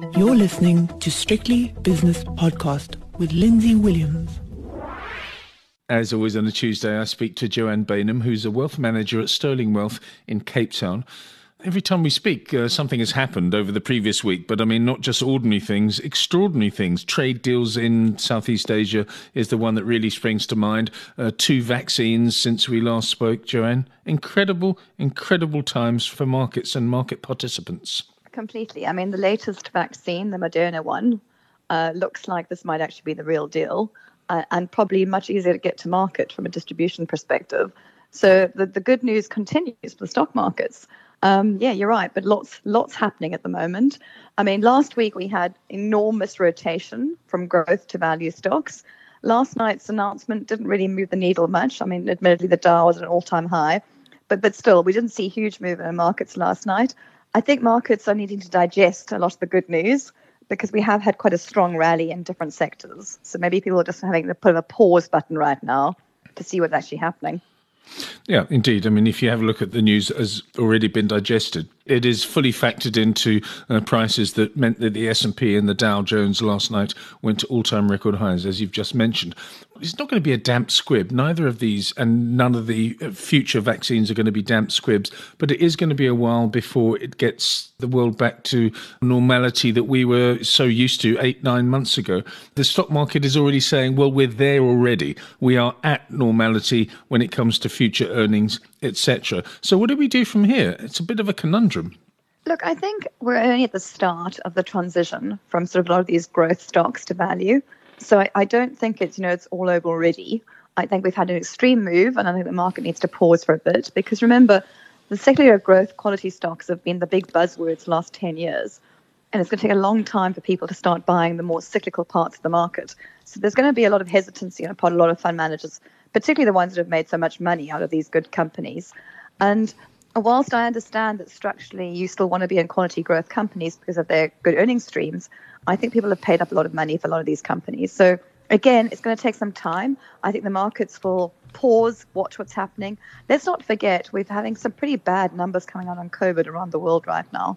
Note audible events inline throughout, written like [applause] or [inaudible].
You're listening to Strictly Business Podcast with Lindsay Williams. As always on a Tuesday, I speak to Joanne Baynham, who's a wealth manager at Sterling Wealth in Cape Town. Every time we speak, uh, something has happened over the previous week, but I mean, not just ordinary things, extraordinary things. Trade deals in Southeast Asia is the one that really springs to mind. Uh, two vaccines since we last spoke, Joanne. Incredible, incredible times for markets and market participants. Completely. I mean, the latest vaccine, the Moderna one, uh, looks like this might actually be the real deal uh, and probably much easier to get to market from a distribution perspective. So the, the good news continues for the stock markets. Um, yeah, you're right, but lots lots happening at the moment. I mean, last week we had enormous rotation from growth to value stocks. Last night's announcement didn't really move the needle much. I mean, admittedly, the Dow was at an all-time high, but but still, we didn't see huge movement in the markets last night. I think markets are needing to digest a lot of the good news because we have had quite a strong rally in different sectors. So maybe people are just having to put a pause button right now to see what's actually happening. Yeah, indeed. I mean, if you have a look at the news has already been digested, it is fully factored into uh, prices that meant that the S&P and the Dow Jones last night went to all-time record highs, as you've just mentioned. It's not going to be a damp squib. Neither of these and none of the uh, future vaccines are going to be damp squibs, but it is going to be a while before it gets the world back to normality that we were so used to eight, nine months ago. The stock market is already saying, well, we're there already. We are at normality when it comes to future earnings, etc. So what do we do from here? It's a bit of a conundrum. Look, I think we're only at the start of the transition from sort of a lot of these growth stocks to value. So I, I don't think it's you know it's all over already. I think we've had an extreme move, and I think the market needs to pause for a bit because remember, the secular growth quality stocks have been the big buzzwords the last 10 years. And it's going to take a long time for people to start buying the more cyclical parts of the market. So there's going to be a lot of hesitancy on part of a lot of fund managers, particularly the ones that have made so much money out of these good companies. And whilst I understand that structurally you still want to be in quality growth companies because of their good earning streams, I think people have paid up a lot of money for a lot of these companies. So again, it's going to take some time. I think the markets will pause, watch what's happening. Let's not forget we're having some pretty bad numbers coming out on COVID around the world right now.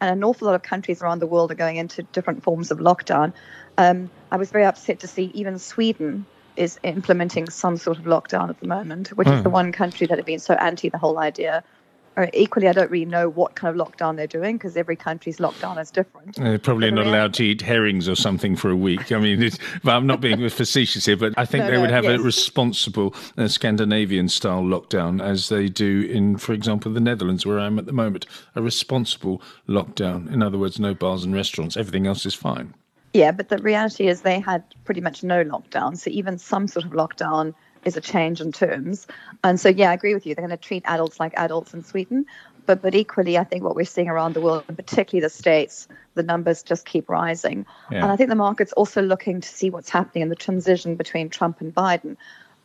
And an awful lot of countries around the world are going into different forms of lockdown. Um, I was very upset to see even Sweden is implementing some sort of lockdown at the moment, which mm. is the hmm. one country that had been so anti the whole idea or equally, I don't really know what kind of lockdown they're doing because every country's lockdown is different. They're probably not allowed to eat herrings or something for a week. I mean, I'm not being [laughs] facetious here, but I think no, they would have yes. a responsible uh, Scandinavian style lockdown as they do in, for example, the Netherlands, where I'm at the moment. A responsible lockdown. In other words, no bars and restaurants. Everything else is fine. Yeah, but the reality is they had pretty much no lockdown. So even some sort of lockdown is a change in terms. And so, yeah, I agree with you. They're going to treat adults like adults in Sweden. But, but equally, I think what we're seeing around the world, and particularly the States, the numbers just keep rising. Yeah. And I think the market's also looking to see what's happening in the transition between Trump and Biden.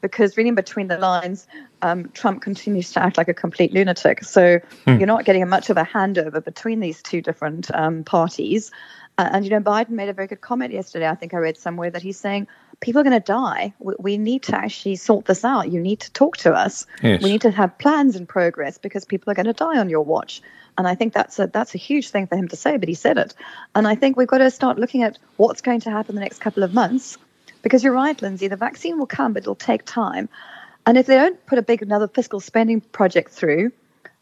Because reading between the lines, um, Trump continues to act like a complete lunatic. So hmm. you're not getting much of a handover between these two different um, parties. Uh, and, you know, Biden made a very good comment yesterday. I think I read somewhere that he's saying, people are going to die. We, we, need to actually sort this out. You need to talk to us. Yes. We need to have plans in progress because people are going to die on your watch. And I think that's a that's a huge thing for him to say, but he said it. And I think we've got to start looking at what's going to happen the next couple of months. Because you're right, Lindsay, the vaccine will come, but it'll take time. And if they don't put a big another fiscal spending project through,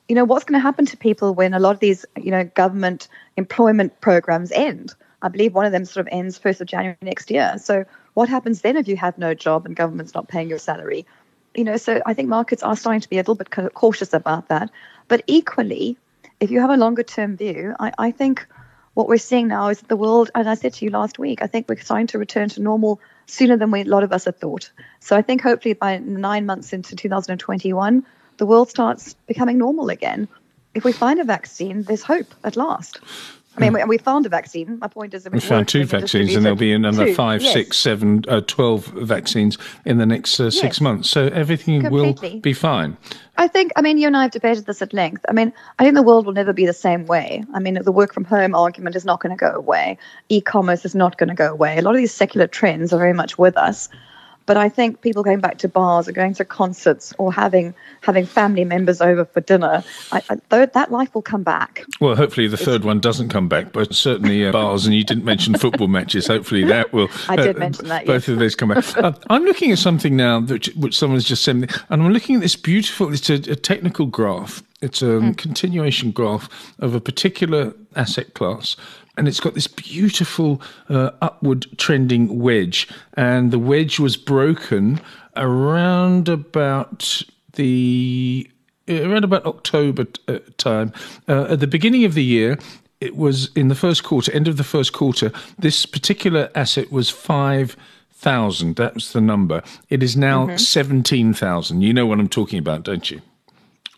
you know, what's going to happen to people when a lot of these, you know, government employment programs end? I believe one of them sort of ends 1st of January next year. So what happens then if you have no job and government's not paying your salary? You know, so I think markets are starting to be a little bit cautious about that. But equally, if you have a longer term view, I, I think what we're seeing now is that the world, and I said to you last week, I think we're starting to return to normal sooner than we, a lot of us had thought. So I think hopefully by nine months into 2021, the world starts becoming normal again. If we find a vaccine, there's hope at last. I mean, we, we found a vaccine. My point is, we found two vaccines, and there'll be another two, five, yes. six, seven, uh, 12 vaccines in the next uh, six yes. months. So everything Completely. will be fine. I think, I mean, you and I have debated this at length. I mean, I think the world will never be the same way. I mean, the work from home argument is not going to go away. E commerce is not going to go away. A lot of these secular trends are very much with us. But I think people going back to bars or going to concerts or having having family members over for dinner, I, I, that life will come back. Well, hopefully the third one doesn't come back, but certainly uh, bars. And you didn't mention football matches. Hopefully that will. [laughs] I did uh, mention that. Both yes. of those come back. [laughs] uh, I'm looking at something now which, which someone's just sent me, and I'm looking at this beautiful. It's a, a technical graph. It's a mm. continuation graph of a particular asset class and it's got this beautiful uh, upward trending wedge. And the wedge was broken around about the around about October uh, time. Uh, at the beginning of the year, it was in the first quarter, end of the first quarter. This particular asset was five thousand. That was the number. It is now mm-hmm. seventeen thousand. You know what I'm talking about, don't you?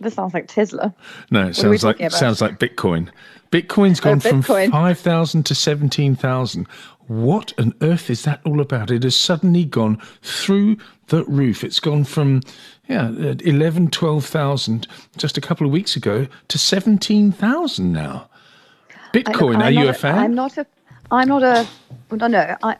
This sounds like Tesla. No, it sounds like sounds like Bitcoin. Bitcoin's oh, gone oh, Bitcoin. from five thousand to seventeen thousand. What on earth is that all about? It has suddenly gone through the roof. It's gone from yeah, 11, 12,000 just a couple of weeks ago to 17,000 now. Bitcoin, I, are you a, a fan? I'm not a I'm not a no no. I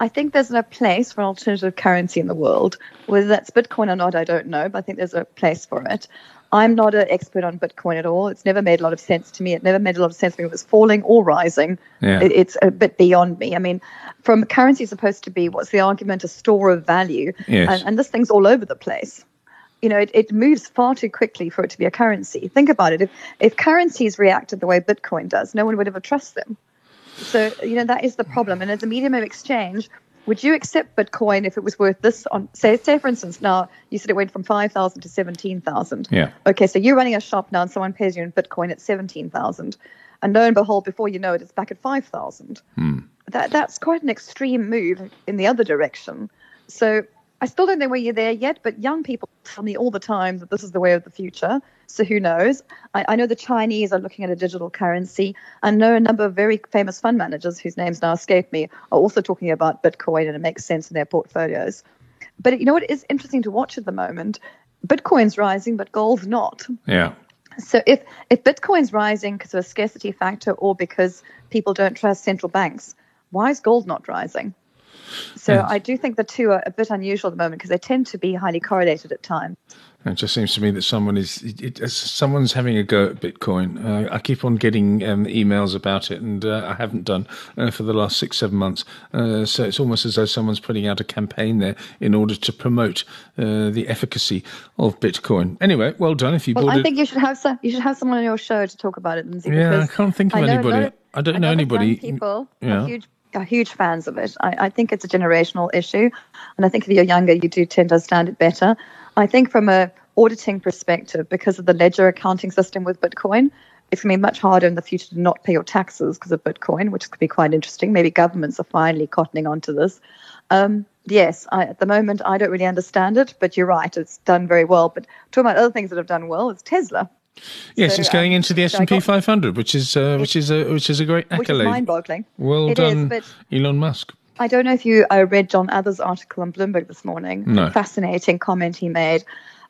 I think there's a place for alternative currency in the world. Whether that's Bitcoin or not, I don't know, but I think there's a place for it. I'm not an expert on Bitcoin at all. It's never made a lot of sense to me. It never made a lot of sense when it was falling or rising. Yeah. It, it's a bit beyond me. I mean, from currency is supposed to be what's the argument? A store of value. Yes. And, and this thing's all over the place. You know, it, it moves far too quickly for it to be a currency. Think about it. If, if currencies reacted the way Bitcoin does, no one would ever trust them. So, you know, that is the problem. And as a medium of exchange, would you accept Bitcoin if it was worth this on say say for instance now you said it went from five thousand to seventeen thousand. Yeah. Okay, so you're running a shop now and someone pays you in Bitcoin at seventeen thousand. And lo and behold, before you know it, it's back at five thousand. Hmm. That that's quite an extreme move in the other direction. So I still don't know where you're there yet, but young people tell me all the time that this is the way of the future. So who knows? I, I, know the Chinese are looking at a digital currency. I know a number of very famous fund managers whose names now escape me are also talking about Bitcoin, and it makes sense in their portfolios. But you know what is interesting to watch at the moment? Bitcoin's rising, but gold's not. Yeah. So if if Bitcoin's rising because of a scarcity factor or because people don't trust central banks, why is gold not rising? So yes. I do think the two are a bit unusual at the moment because they tend to be highly correlated at times. It just seems to me that someone is it, it, someone's having a go at Bitcoin. Uh, I keep on getting um, emails about it, and uh, I haven't done uh, for the last six seven months. Uh, so it's almost as though someone's putting out a campaign there in order to promote uh, the efficacy of Bitcoin. Anyway, well done. If you well, I it. think you should have some, you should have someone on your show to talk about it, Lindsay. Yeah, I can't think of anybody. Of, I don't know anybody. People yeah. huge are huge fans of it. I, I, think it's a generational issue, and I think if you're younger, you do tend to understand it better. I think from a auditing perspective, because of the ledger accounting system with Bitcoin, it's going to be much harder in the future to not pay your taxes because of Bitcoin, which could be quite interesting. Maybe governments are finally cottoning onto this. Um, yes, I, at the moment, I don't really understand it, but you're right, it's done very well. But talking about other things that have done well, it's Tesla. Yes, so, it's going um, into the S and P 500, which is uh, which is a which is a great accolade. mind-boggling. Well it done, is, Elon Musk. I don't know if you uh, read John Authers' article on Bloomberg this morning. No. Fascinating comment he made.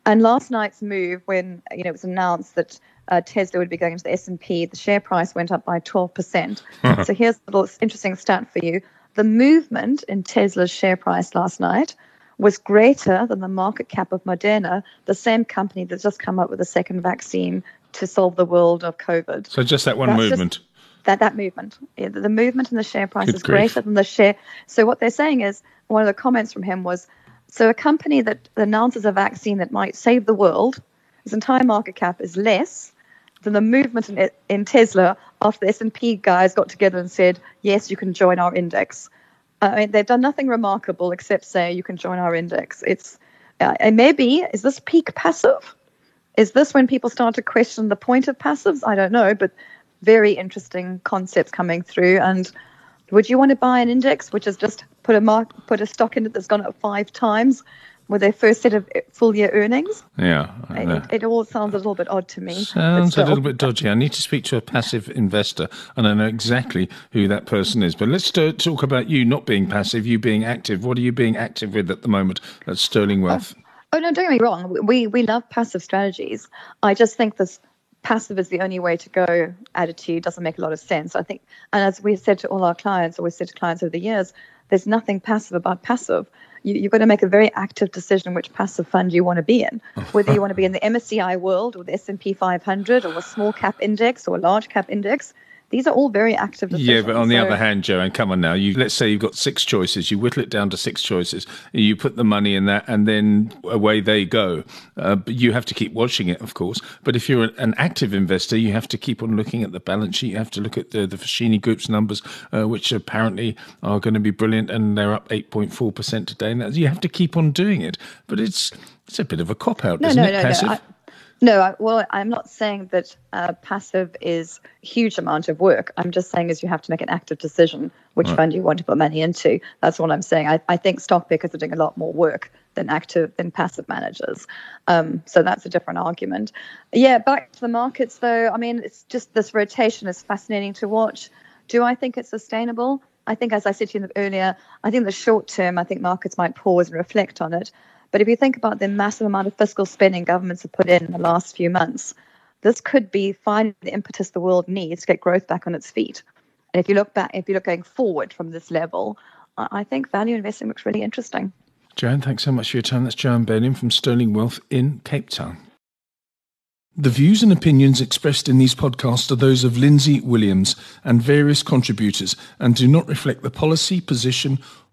And last night's move, when you know it was announced that uh, Tesla would be going into the S and P, the share price went up by 12 percent. [laughs] so here's a little interesting stat for you: the movement in Tesla's share price last night was greater than the market cap of Moderna, the same company that's just come up with a second vaccine to solve the world of COVID. So just that one that's movement. Just, that that movement, yeah, the movement in the share price Good is grief. greater than the share. So what they're saying is, one of the comments from him was, so a company that announces a vaccine that might save the world, its entire market cap is less than the movement in, in Tesla after the S&P guys got together and said, yes, you can join our index. I mean, they've done nothing remarkable except say you can join our index. It's uh, and maybe is this peak passive? Is this when people start to question the point of passives? I don't know, but very interesting concepts coming through. And would you want to buy an index which has just put a mark, put a stock in it that's gone up five times with their first set of eh, full year earnings. Yeah, it, it, all sounds a little bit odd to me. Sounds a little bit dodgy. I need to speak to a passive investor, and I know exactly who that person is. But let's uh, talk about you not being passive, you being active. What are you being active with at the moment at Sterling Wealth? Oh, oh no, don't get me wrong. We we love passive strategies. I just think this passive is the only way to go attitude doesn't make a lot of sense. I think, and as we've said to all our clients, or we've said to clients over the years, there's nothing passive about passive. You, you've got to make a very active decision which passive fund you want to be in, [laughs] whether you want to be in the MSCI World or the S&P 500 or a small cap index or a large cap index. These are all very active decisions. Yeah, but on the So- other hand, Joanne, come on now. You let's say you've got six choices. You whittle it down to six choices. You put the money in that, and then away they go. Uh, but you have to keep watching it, of course. But if you're an active investor, you have to keep on looking at the balance sheet. You have to look at the the Foschini Group's numbers, uh, which apparently are going to be brilliant, and they're up 8.4 percent today. And that- you have to keep on doing it. But it's it's a bit of a cop out, no, isn't no, it? no, Passive. no. I, no, I, well, I'm not saying that uh, passive is a huge amount of work. I'm just saying is you have to make an active decision which fund you want to put money into. That's what I'm saying. I, I think stock pickers are doing a lot more work than active than passive managers. Um, so that's a different argument. Yeah, back to the markets though. I mean, it's just this rotation is fascinating to watch. Do I think it's sustainable? I think, as I said to you earlier, I think the short term, I think markets might pause and reflect on it. But if you think about the massive amount of fiscal spending governments have put in in the last few months, this could be finding the impetus the world needs to get growth back on its feet. And if you look back, if you look going forward from this level, I think value investing looks really interesting. Joanne, thanks so much for your time. That's Joanne Baynham from Sterling Wealth in Cape Town. The views and opinions expressed in these podcasts are those of Lindsay Williams and various contributors and do not reflect the policy, position,